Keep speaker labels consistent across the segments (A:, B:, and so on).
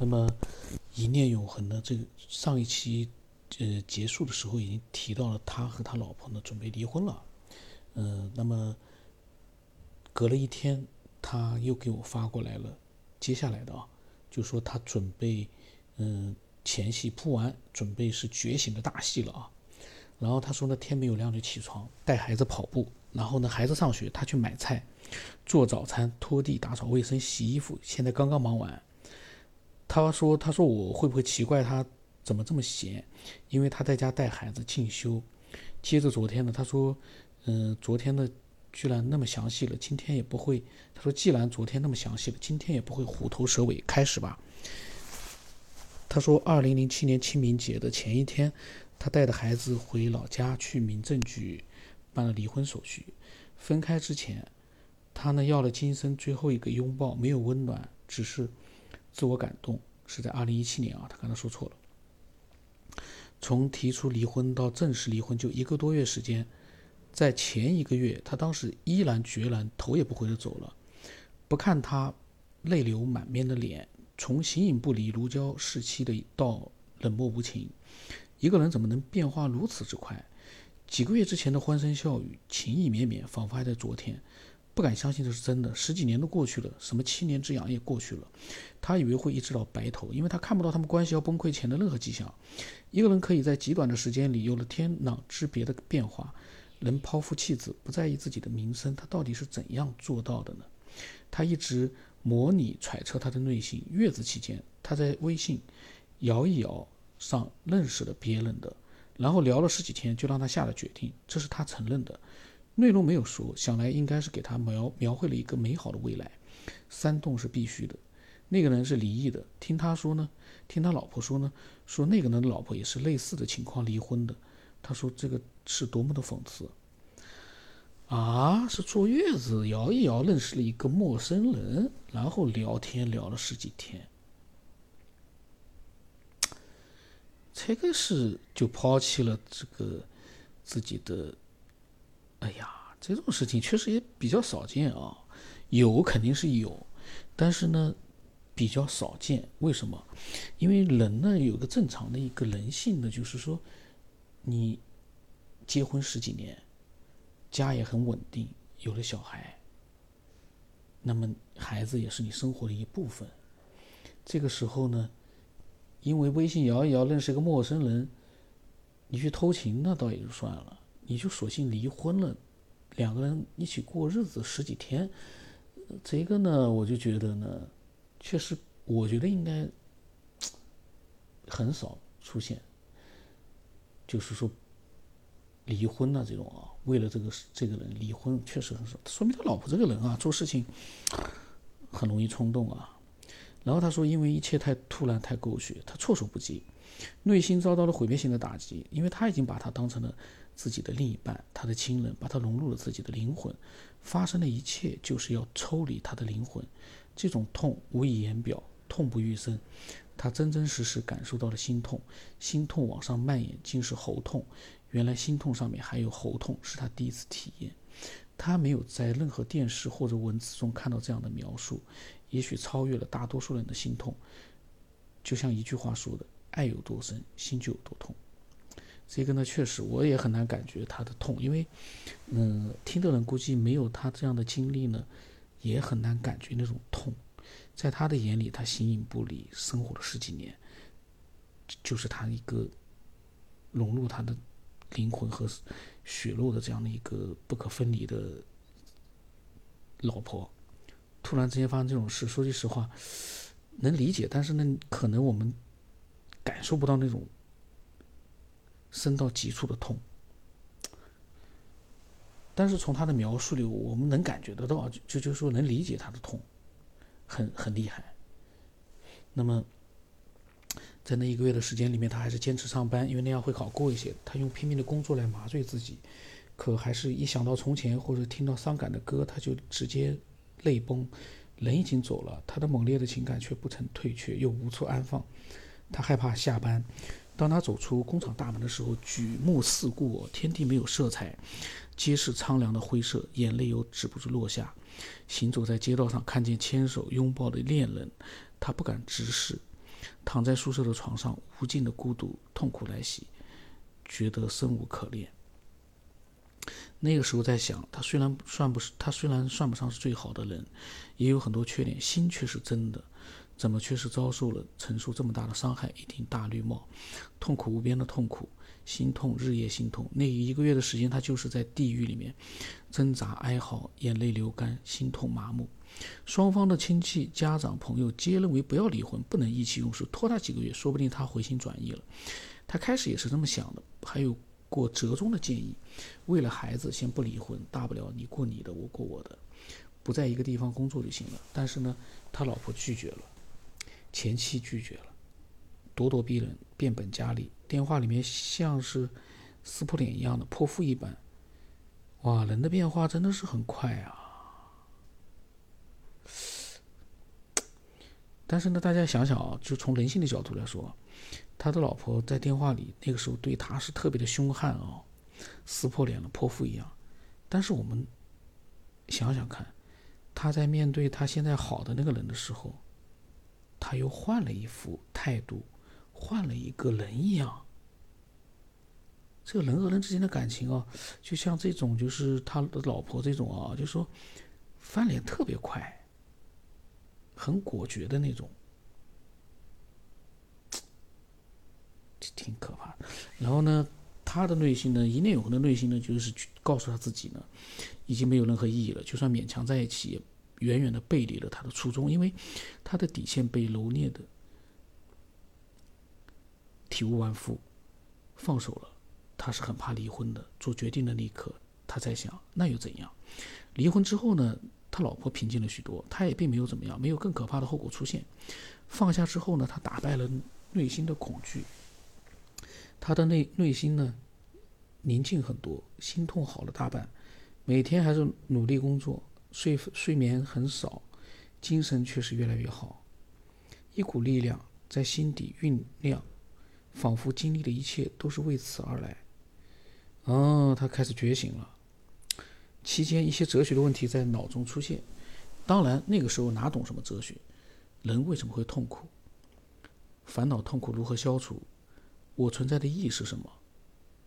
A: 那么一念永恒呢？这个上一期呃结束的时候已经提到了，他和他老婆呢准备离婚了。嗯，那么隔了一天，他又给我发过来了，接下来的啊，就说他准备嗯前戏铺完，准备是觉醒的大戏了啊。然后他说呢，天没有亮就起床，带孩子跑步，然后呢孩子上学，他去买菜、做早餐、拖地、打扫卫生、洗衣服，现在刚刚忙完。他说：“他说我会不会奇怪他怎么这么闲？因为他在家带孩子进修。接着昨天呢，他说，嗯，昨天呢居然那么详细了，今天也不会。他说，既然昨天那么详细了，今天也不会虎头蛇尾。开始吧。他说，二零零七年清明节的前一天，他带着孩子回老家去民政局办了离婚手续。分开之前，他呢要了今生最后一个拥抱，没有温暖，只是。”自我感动是在二零一七年啊，他刚才说错了。从提出离婚到正式离婚就一个多月时间，在前一个月，他当时依然决然头也不回的走了，不看他泪流满面的脸，从形影不离、如胶似漆的到冷漠无情，一个人怎么能变化如此之快？几个月之前的欢声笑语、情意绵绵，仿佛还在昨天。不敢相信这是真的，十几年都过去了，什么七年之痒也过去了。他以为会一直到白头，因为他看不到他们关系要崩溃前的任何迹象。一个人可以在极短的时间里有了天壤之别的变化，能抛夫弃子，不在意自己的名声，他到底是怎样做到的呢？他一直模拟揣测他的内心。月子期间，他在微信摇一摇上认识了别人的，然后聊了十几天，就让他下了决定，这是他承认的。内容没有说，想来应该是给他描描绘了一个美好的未来。煽动是必须的。那个人是离异的，听他说呢，听他老婆说呢，说那个人的老婆也是类似的情况离婚的。他说这个是多么的讽刺啊！是坐月子摇一摇认识了一个陌生人，然后聊天聊了十几天，这个是就抛弃了这个自己的。哎呀，这种事情确实也比较少见啊，有肯定是有，但是呢，比较少见。为什么？因为人呢有个正常的一个人性呢，就是说，你结婚十几年，家也很稳定，有了小孩，那么孩子也是你生活的一部分。这个时候呢，因为微信摇一摇认识一个陌生人，你去偷情那倒也就算了。你就索性离婚了，两个人一起过日子十几天，这个呢，我就觉得呢，确实，我觉得应该很少出现，就是说离婚啊这种啊，为了这个这个人离婚确实很少，说明他老婆这个人啊，做事情很容易冲动啊。然后他说，因为一切太突然太狗血，他措手不及，内心遭到了毁灭性的打击，因为他已经把他当成了。自己的另一半，他的亲人，把他融入了自己的灵魂，发生的一切就是要抽离他的灵魂。这种痛无以言表，痛不欲生。他真真实实感受到了心痛，心痛往上蔓延，竟是喉痛。原来心痛上面还有喉痛，是他第一次体验。他没有在任何电视或者文字中看到这样的描述，也许超越了大多数人的心痛。就像一句话说的：“爱有多深，心就有多痛。”这个呢，确实我也很难感觉他的痛，因为，嗯，听的人估计没有他这样的经历呢，也很难感觉那种痛。在他的眼里，他形影不离，生活了十几年，就是他一个融入他的灵魂和血肉的这样的一个不可分离的老婆，突然之间发生这种事，说句实话，能理解，但是呢，可能我们感受不到那种。深到极处的痛，但是从他的描述里，我们能感觉得到，就就就是说能理解他的痛，很很厉害。那么，在那一个月的时间里面，他还是坚持上班，因为那样会好过一些。他用拼命的工作来麻醉自己，可还是一想到从前或者听到伤感的歌，他就直接泪崩。人已经走了，他的猛烈的情感却不曾退却，又无处安放。他害怕下班。当他走出工厂大门的时候，举目四顾，天地没有色彩，皆是苍凉的灰色，眼泪又止不住落下。行走在街道上，看见牵手拥抱的恋人，他不敢直视，躺在宿舍的床上，无尽的孤独、痛苦来袭，觉得生无可恋。那个时候在想，他虽然算不是，他虽然算不上是最好的人，也有很多缺点，心却是真的。怎么却是遭受了承受这么大的伤害？一顶大绿帽，痛苦无边的痛苦，心痛，日夜心痛。那一个月的时间，他就是在地狱里面挣扎、哀嚎，眼泪流干，心痛麻木。双方的亲戚、家长、朋友皆认为不要离婚，不能意气用事，拖他几个月，说不定他回心转意了。他开始也是这么想的，还有过折中的建议：为了孩子，先不离婚，大不了你过你的，我过我的，不在一个地方工作就行了。但是呢，他老婆拒绝了。前妻拒绝了，咄咄逼人，变本加厉，电话里面像是撕破脸一样的泼妇一般。哇，人的变化真的是很快啊！但是呢，大家想想啊，就从人性的角度来说，他的老婆在电话里那个时候对他是特别的凶悍啊，撕破脸了，泼妇一样。但是我们想想看，他在面对他现在好的那个人的时候。他又换了一副态度，换了一个人一样。这个人和人之间的感情啊，就像这种，就是他的老婆这种啊，就说翻脸特别快，很果决的那种，挺可怕的。然后呢，他的内心呢，一念永恒的内心呢，就是去告诉他自己呢，已经没有任何意义了，就算勉强在一起。远远的背离了他的初衷，因为他的底线被蹂躏的体无完肤，放手了。他是很怕离婚的。做决定的那一刻，他在想：那又怎样？离婚之后呢？他老婆平静了许多，他也并没有怎么样，没有更可怕的后果出现。放下之后呢？他打败了内心的恐惧，他的内内心呢宁静很多，心痛好了大半，每天还是努力工作。睡睡眠很少，精神却是越来越好，一股力量在心底酝酿，仿佛经历的一切都是为此而来。哦，他开始觉醒了。期间，一些哲学的问题在脑中出现。当然，那个时候哪懂什么哲学？人为什么会痛苦？烦恼痛苦如何消除？我存在的意义是什么？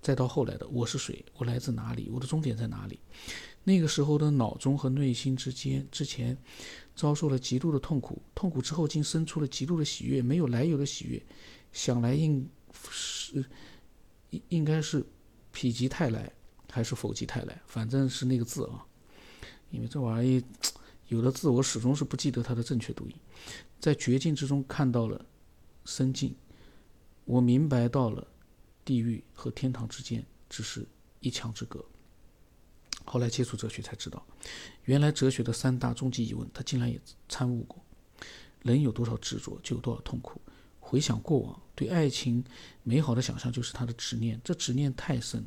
A: 再到后来的我是谁？我来自哪里？我的终点在哪里？那个时候的脑中和内心之间，之前遭受了极度的痛苦，痛苦之后竟生出了极度的喜悦，没有来由的喜悦，想来应是应应该是否极泰来还是否极泰来，反正是那个字啊，因为这玩意有的字我始终是不记得它的正确读音，在绝境之中看到了深境，我明白到了地狱和天堂之间只是一墙之隔。后来接触哲学才知道，原来哲学的三大终极疑问，他竟然也参悟过。人有多少执着，就有多少痛苦。回想过往，对爱情美好的想象就是他的执念，这执念太深，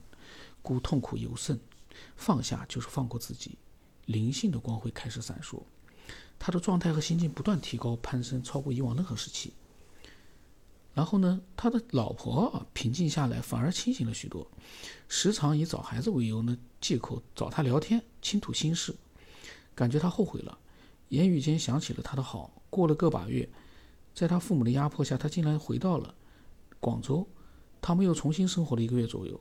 A: 故痛苦尤甚。放下就是放过自己，灵性的光辉开始闪烁，他的状态和心境不断提高攀升，超过以往任何时期。然后呢，他的老婆平静下来，反而清醒了许多，时常以找孩子为由呢借口找他聊天，倾吐心事，感觉他后悔了，言语间想起了他的好。过了个把月，在他父母的压迫下，他竟然回到了广州，他们又重新生活了一个月左右。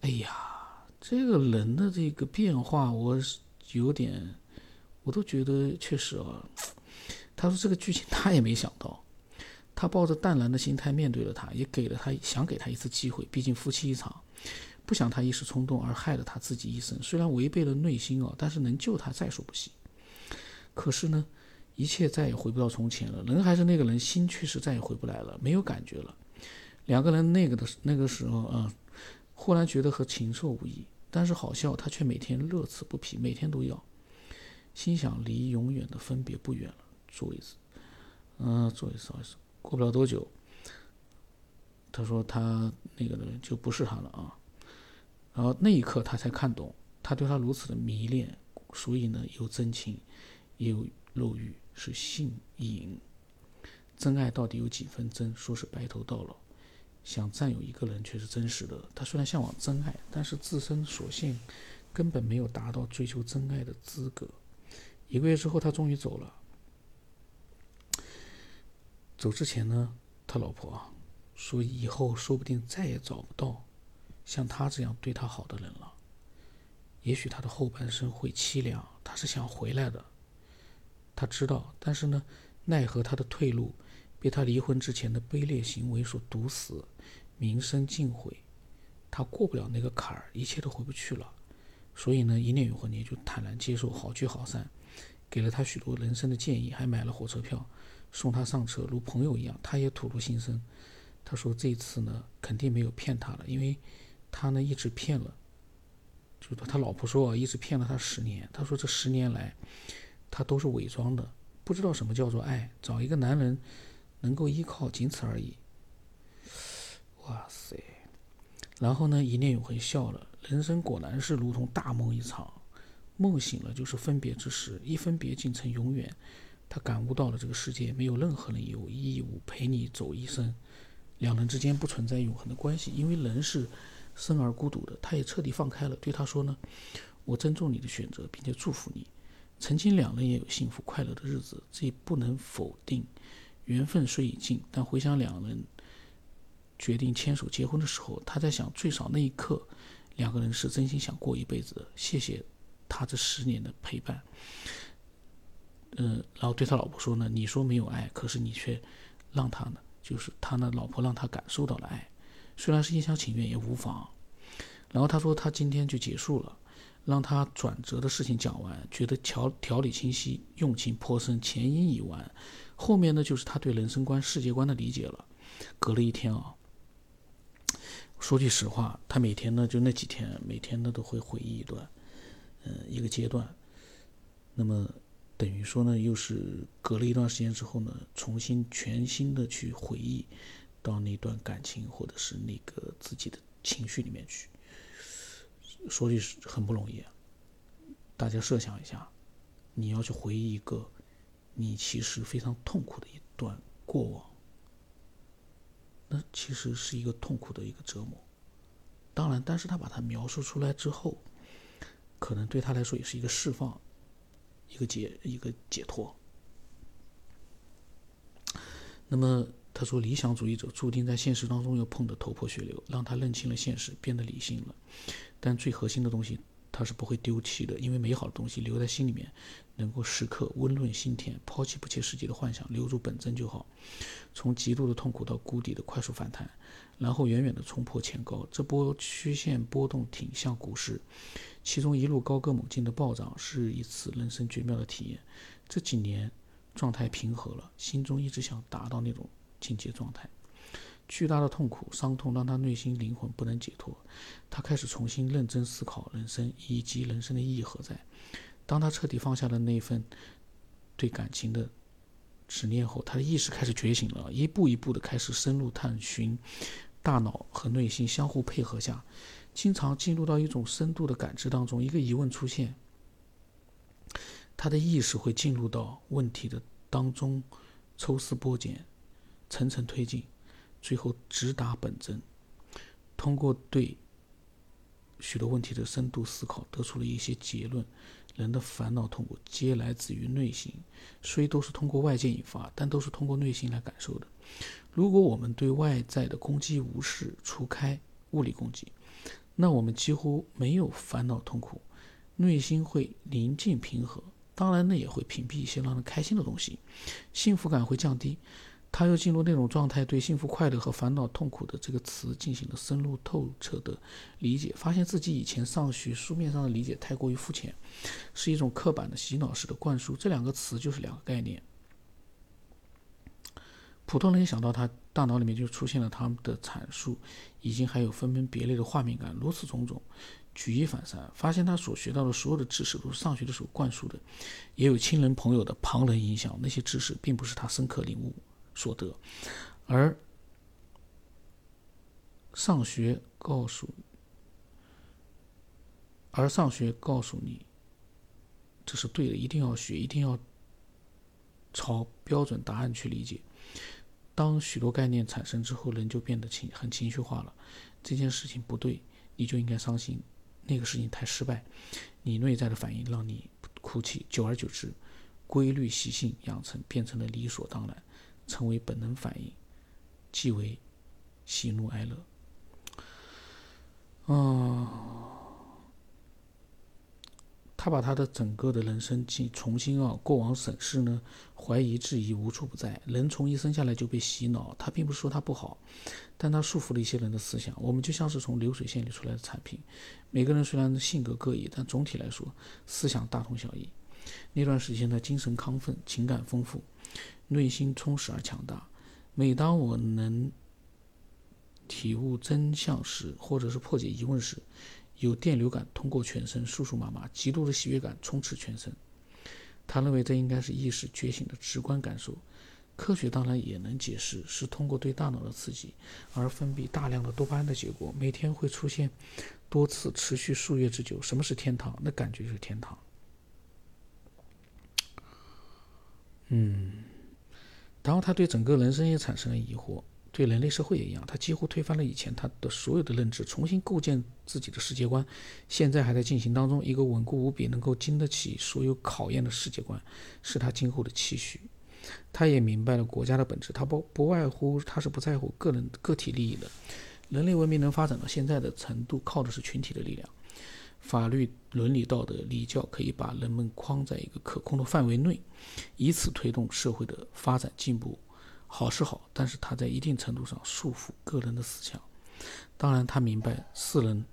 A: 哎呀，这个人的这个变化，我有点，我都觉得确实啊。他说这个剧情他也没想到。他抱着淡然的心态面对了他，也给了他想给他一次机会。毕竟夫妻一场，不想他一时冲动而害了他自己一生。虽然违背了内心哦，但是能救他在所不惜。可是呢，一切再也回不到从前了。人还是那个人，心却是再也回不来了，没有感觉了。两个人那个的那个时候啊，忽然觉得和禽兽无异。但是好笑，他却每天乐此不疲，每天都要。心想离永远的分别不远了，做一次，嗯，做一次，做一次。过不了多久，他说他那个人就不是他了啊。然后那一刻他才看懂，他对他如此的迷恋，所以呢有真情，也有肉欲，是性瘾。真爱到底有几分真？说是白头到老，想占有一个人却是真实的。他虽然向往真爱，但是自身所幸根本没有达到追求真爱的资格。一个月之后，他终于走了。走之前呢，他老婆说以后说不定再也找不到像他这样对他好的人了。也许他的后半生会凄凉，他是想回来的。他知道，但是呢，奈何他的退路被他离婚之前的卑劣行为所堵死，名声尽毁，他过不了那个坎儿，一切都回不去了。所以呢，一念永恒年就坦然接受，好聚好散，给了他许多人生的建议，还买了火车票送他上车，如朋友一样。他也吐露心声，他说这次呢，肯定没有骗他了，因为他呢一直骗了。就是他老婆说，一直骗了他十年。他说这十年来，他都是伪装的，不知道什么叫做爱，找一个男人能够依靠，仅此而已。哇塞！然后呢，一念永恒笑了。人生果然是如同大梦一场，梦醒了就是分别之时，一分别竟成永远。他感悟到了这个世界没有任何人有义务陪你走一生，两人之间不存在永恒的关系，因为人是。生而孤独的，他也彻底放开了，对他说呢：“我尊重你的选择，并且祝福你。曾经两人也有幸福快乐的日子，这不能否定。缘分虽已尽，但回想两人决定牵手结婚的时候，他在想，最少那一刻，两个人是真心想过一辈子的。谢谢他这十年的陪伴。嗯，然后对他老婆说呢：你说没有爱，可是你却让他呢，就是他呢老婆让他感受到了爱。”虽然是一厢情愿也无妨，然后他说他今天就结束了，让他转折的事情讲完，觉得条条理清晰，用情颇深，前因已完，后面呢就是他对人生观、世界观的理解了。隔了一天啊，说句实话，他每天呢就那几天，每天呢都会回忆一段，嗯，一个阶段，那么等于说呢，又是隔了一段时间之后呢，重新全新的去回忆。到那段感情，或者是那个自己的情绪里面去，说句很不容易。大家设想一下，你要去回忆一个你其实非常痛苦的一段过往，那其实是一个痛苦的一个折磨。当然，但是他把它描述出来之后，可能对他来说也是一个释放，一个解，一个解脱。那么。他说：“理想主义者注定在现实当中要碰得头破血流，让他认清了现实，变得理性了。但最核心的东西，它是不会丢弃的，因为美好的东西留在心里面，能够时刻温润心田。抛弃不切实际的幻想，留住本真就好。从极度的痛苦到谷底的快速反弹，然后远远的冲破前高。这波曲线波动挺像股市，其中一路高歌猛进的暴涨是一次人生绝妙的体验。这几年状态平和了，心中一直想达到那种。”境界状态，巨大的痛苦、伤痛让他内心灵魂不能解脱。他开始重新认真思考人生以及人生的意义何在。当他彻底放下了那份对感情的执念后，他的意识开始觉醒了，一步一步的开始深入探寻。大脑和内心相互配合下，经常进入到一种深度的感知当中。一个疑问出现，他的意识会进入到问题的当中，抽丝剥茧。层层推进，最后直达本真。通过对许多问题的深度思考，得出了一些结论：人的烦恼、痛苦皆来自于内心，虽都是通过外界引发，但都是通过内心来感受的。如果我们对外在的攻击无视，除开物理攻击，那我们几乎没有烦恼、痛苦，内心会宁静平和。当然，那也会屏蔽一些让人开心的东西，幸福感会降低。他又进入那种状态，对幸福、快乐和烦恼、痛苦的这个词进行了深入透彻的理解，发现自己以前上学书面上的理解太过于肤浅，是一种刻板的洗脑式的灌输。这两个词就是两个概念，普通人一想到他大脑里面就出现了他们的阐述，已经还有分门别类的画面感，如此种种，举一反三，发现他所学到的所有的知识都是上学的时候灌输的，也有亲人朋友的旁人影响，那些知识并不是他深刻领悟。所得，而上学告诉，而上学告诉你，这是对的，一定要学，一定要朝标准答案去理解。当许多概念产生之后，人就变得情很情绪化了。这件事情不对，你就应该伤心；那个事情太失败，你内在的反应让你哭泣。久而久之，规律习性养成变成了理所当然。成为本能反应，即为喜怒哀乐。啊。他把他的整个的人生进重新啊过往审视呢，怀疑质疑无处不在。人从一生下来就被洗脑，他并不是说他不好，但他束缚了一些人的思想。我们就像是从流水线里出来的产品，每个人虽然性格各异，但总体来说思想大同小异。那段时间的精神亢奋，情感丰富，内心充实而强大。每当我能体悟真相时，或者是破解疑问时，有电流感通过全身酥酥麻麻，极度的喜悦感充斥全身。他认为这应该是意识觉醒的直观感受。科学当然也能解释，是通过对大脑的刺激而分泌大量的多巴胺的结果。每天会出现多次，持续数月之久。什么是天堂？那感觉就是天堂。嗯，然后他对整个人生也产生了疑惑。对人类社会也一样，他几乎推翻了以前他的所有的认知，重新构建自己的世界观。现在还在进行当中，一个稳固无比、能够经得起所有考验的世界观，是他今后的期许。他也明白了国家的本质，他不不外乎他是不在乎个人个体利益的。人类文明能发展到现在的程度，靠的是群体的力量。法律、伦理、道德、礼教可以把人们框在一个可控的范围内，以此推动社会的发展进步。好是好，但是他在一定程度上束缚个人的思想。当然，他明白世人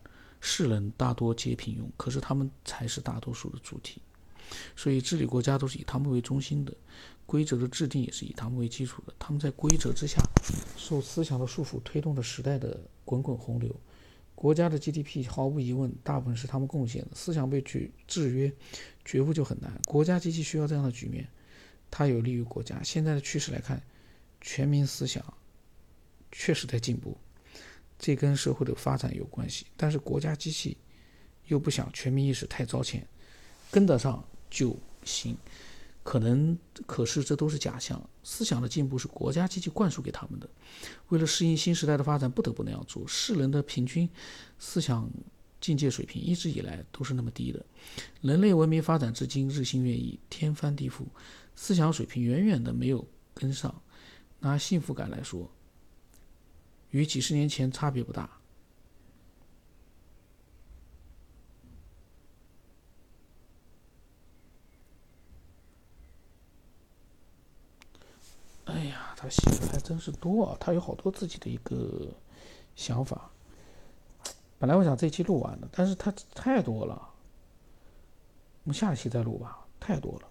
A: 世人大多皆平庸，可是他们才是大多数的主体。所以，治理国家都是以他们为中心的，规则的制定也是以他们为基础的。他们在规则之下，受思想的束缚，推动着时代的滚滚洪流。国家的 GDP 毫无疑问，大部分是他们贡献的。思想被制制约，觉悟就很难。国家机器需要这样的局面，它有利于国家。现在的趋势来看。全民思想确实在进步，这跟社会的发展有关系。但是国家机器又不想全民意识太超前，跟得上就行。可能，可是这都是假象。思想的进步是国家机器灌输给他们的，为了适应新时代的发展，不得不那样做。世人的平均思想境界水平一直以来都是那么低的。人类文明发展至今日新月异，天翻地覆，思想水平远远的没有跟上。拿幸福感来说，与几十年前差别不大。哎呀，他写还真是多啊！他有好多自己的一个想法。本来我想这期录完的，但是他太多了，我们下期再录吧，太多了。